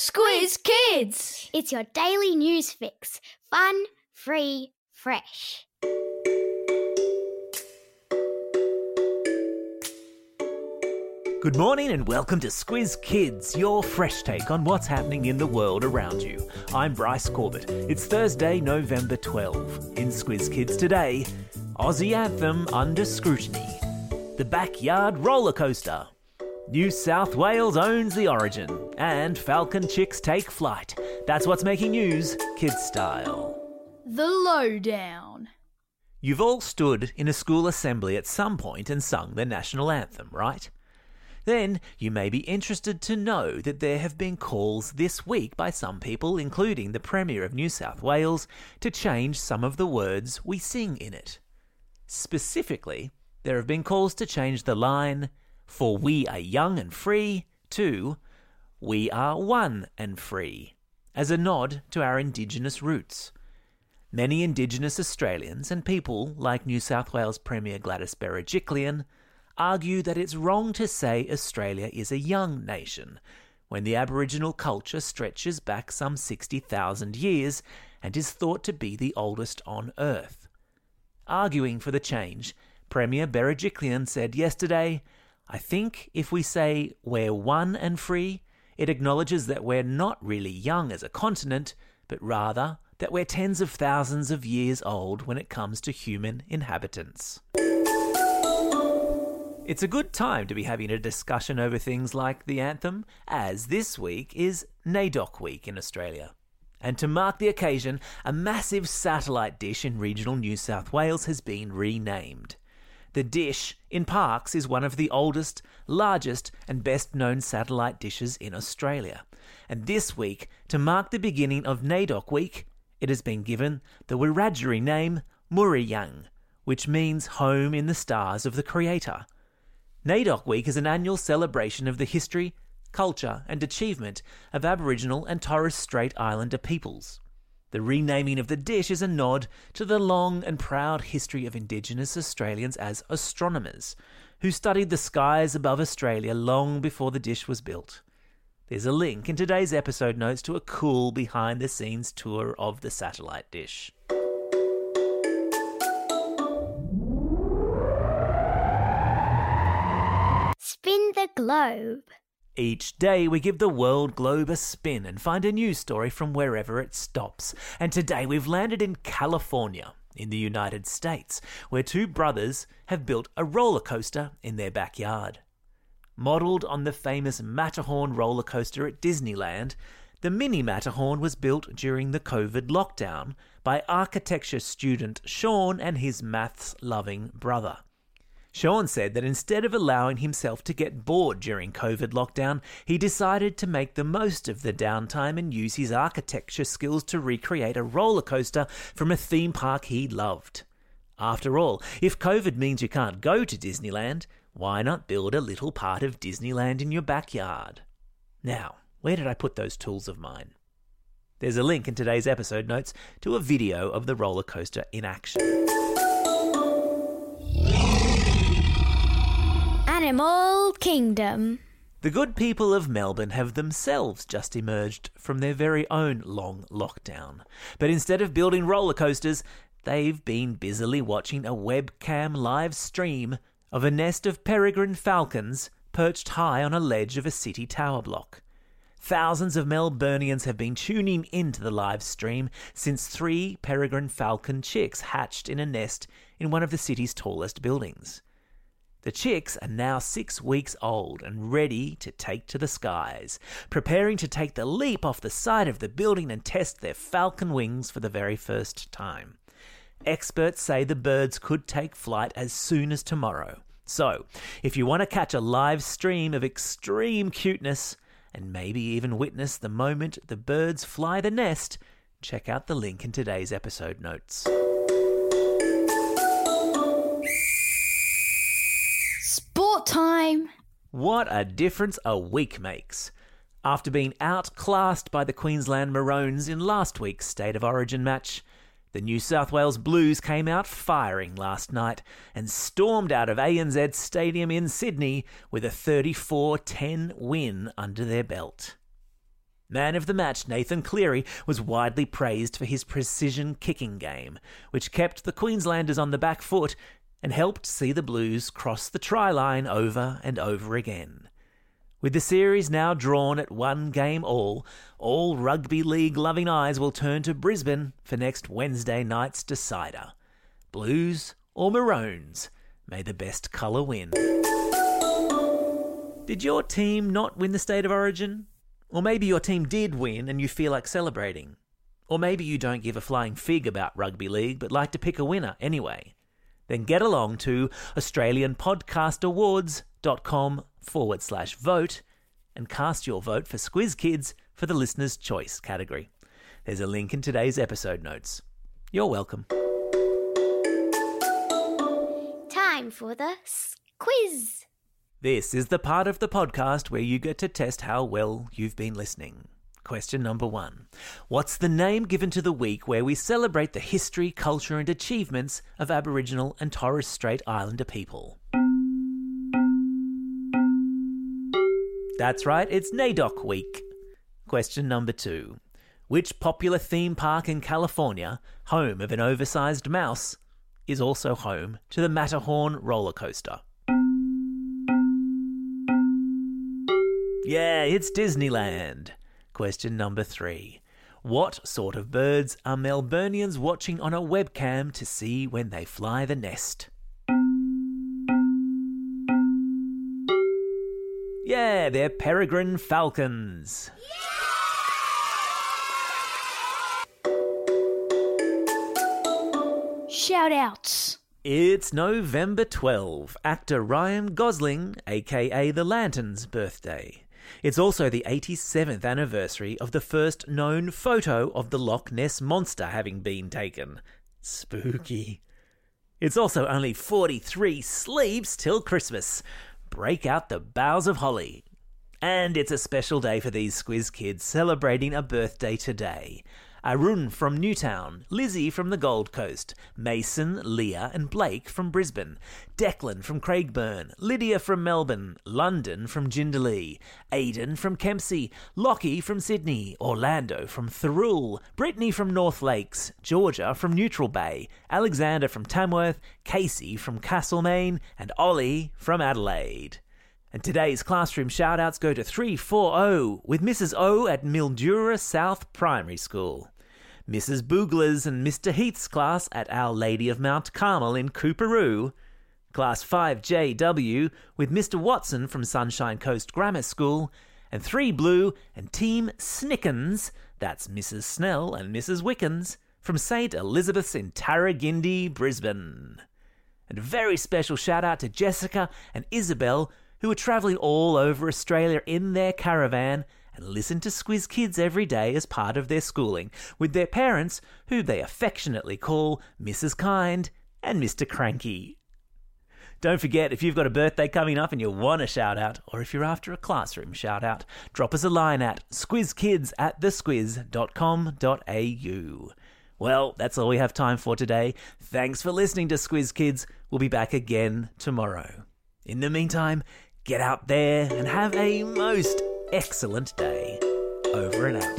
Squiz Kids! It's your daily news fix. Fun, free, fresh. Good morning and welcome to Squiz Kids, your fresh take on what's happening in the world around you. I'm Bryce Corbett. It's Thursday, November 12. In Squiz Kids today, Aussie anthem under scrutiny, the backyard roller coaster, New South Wales owns the origin, and Falcon chicks take flight. That's what's making news, kids style. The Lowdown. You've all stood in a school assembly at some point and sung the national anthem, right? Then you may be interested to know that there have been calls this week by some people, including the Premier of New South Wales, to change some of the words we sing in it. Specifically, there have been calls to change the line, For we are young and free, to We are one and free, as a nod to our Indigenous roots. Many Indigenous Australians and people like New South Wales Premier Gladys Berejiklian argue that it's wrong to say Australia is a young nation when the Aboriginal culture stretches back some 60,000 years and is thought to be the oldest on Earth. Arguing for the change, Premier Berejiklian said yesterday, I think if we say we're one and free, it acknowledges that we're not really young as a continent, but rather that we're tens of thousands of years old when it comes to human inhabitants. It's a good time to be having a discussion over things like the anthem, as this week is NAIDOC Week in Australia. And to mark the occasion, a massive satellite dish in regional New South Wales has been renamed. The dish in Parkes is one of the oldest, largest, and best known satellite dishes in Australia. And this week, to mark the beginning of NAIDOC Week, it has been given the Wiradjuri name Murriyang, which means home in the stars of the Creator. NAIDOC Week is an annual celebration of the history, culture, and achievement of Aboriginal and Torres Strait Islander peoples. The renaming of the dish is a nod to the long and proud history of Indigenous Australians as astronomers, who studied the skies above Australia long before the dish was built. There's a link in today's episode notes to a cool behind the scenes tour of the satellite dish. Spin the globe. Each day we give the world globe a spin and find a news story from wherever it stops. And today we've landed in California, in the United States, where two brothers have built a roller coaster in their backyard. Modelled on the famous Matterhorn roller coaster at Disneyland, the mini Matterhorn was built during the COVID lockdown by architecture student Sean and his maths loving brother. Sean said that instead of allowing himself to get bored during COVID lockdown, he decided to make the most of the downtime and use his architecture skills to recreate a roller coaster from a theme park he loved. After all, if COVID means you can't go to Disneyland, why not build a little part of Disneyland in your backyard? Now, where did I put those tools of mine? There's a link in today's episode notes to a video of the roller coaster in action. Animal Kingdom. The good people of Melbourne have themselves just emerged from their very own long lockdown. But instead of building roller coasters, they've been busily watching a webcam live stream of a nest of peregrine falcons perched high on a ledge of a city tower block. Thousands of Melburnians have been tuning into the live stream since three peregrine falcon chicks hatched in a nest in one of the city's tallest buildings. The chicks are now six weeks old and ready to take to the skies, preparing to take the leap off the side of the building and test their falcon wings for the very first time. Experts say the birds could take flight as soon as tomorrow. So, if you want to catch a live stream of extreme cuteness and maybe even witness the moment the birds fly the nest, check out the link in today's episode notes. Sport time. What a difference a week makes. After being outclassed by the Queensland Maroons in last week's State of Origin match, the New South Wales Blues came out firing last night and stormed out of ANZ Stadium in Sydney with a 34 10 win under their belt. Man of the match Nathan Cleary was widely praised for his precision kicking game, which kept the Queenslanders on the back foot and helped see the Blues cross the try line over and over again. With the series now drawn at one game all, all rugby league loving eyes will turn to Brisbane for next Wednesday night's decider. Blues or Maroons, may the best colour win. Did your team not win the State of Origin? Or maybe your team did win and you feel like celebrating. Or maybe you don't give a flying fig about rugby league but like to pick a winner anyway. Then get along to AustralianPodcastAwards.com forward slash vote and cast your vote for Squiz Kids for the Listener's Choice category. There's a link in today's episode notes. You're welcome. Time for the quiz. This is the part of the podcast where you get to test how well you've been listening. Question number one What's the name given to the week where we celebrate the history, culture, and achievements of Aboriginal and Torres Strait Islander people? That's right, it's NAIDOC Week. Question number two Which popular theme park in California, home of an oversized mouse, is also home to the Matterhorn roller coaster? Yeah, it's Disneyland. Question number three. What sort of birds are Melburnians watching on a webcam to see when they fly the nest? Yeah, they're peregrine falcons. Shout outs. It's November 12, actor Ryan Gosling, aka The Lantern's birthday. It's also the 87th anniversary of the first known photo of the Loch Ness Monster having been taken. Spooky. It's also only 43 sleeps till Christmas. Break out the boughs of holly. And it's a special day for these Squiz kids celebrating a birthday today. Arun from Newtown, Lizzie from the Gold Coast, Mason, Leah, and Blake from Brisbane, Declan from Craigburn, Lydia from Melbourne, London from Jindalee, Aidan from Kempsey, Lockie from Sydney, Orlando from Thirroul, Brittany from North Lakes, Georgia from Neutral Bay, Alexander from Tamworth, Casey from Castlemaine, and Ollie from Adelaide. And today's classroom shoutouts go to 340 with Mrs. O at Mildura South Primary School, Mrs. Boogler's and Mr. Heath's class at Our Lady of Mount Carmel in Coorparoo, Class 5JW with Mr. Watson from Sunshine Coast Grammar School, and 3 Blue and Team Snickens, that's Mrs. Snell and Mrs. Wickens, from St. Elizabeth's in Tarragindi, Brisbane. And a very special shout out to Jessica and Isabel who are travelling all over Australia in their caravan and listen to Squiz Kids every day as part of their schooling with their parents, who they affectionately call Mrs. Kind and Mr. Cranky. Don't forget, if you've got a birthday coming up and you want a shout out, or if you're after a classroom shout out, drop us a line at squizkids at thesquiz.com.au. Well, that's all we have time for today. Thanks for listening to Squiz Kids. We'll be back again tomorrow. In the meantime, get out there and have a most excellent day. Over and out.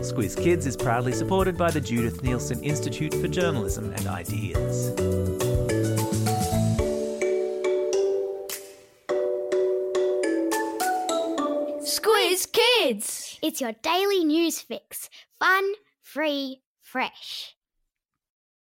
Squiz Kids is proudly supported by the Judith Neilson Institute for Journalism and Ideas. Squiz Kids. It's your daily news fix. Fun, free, fresh.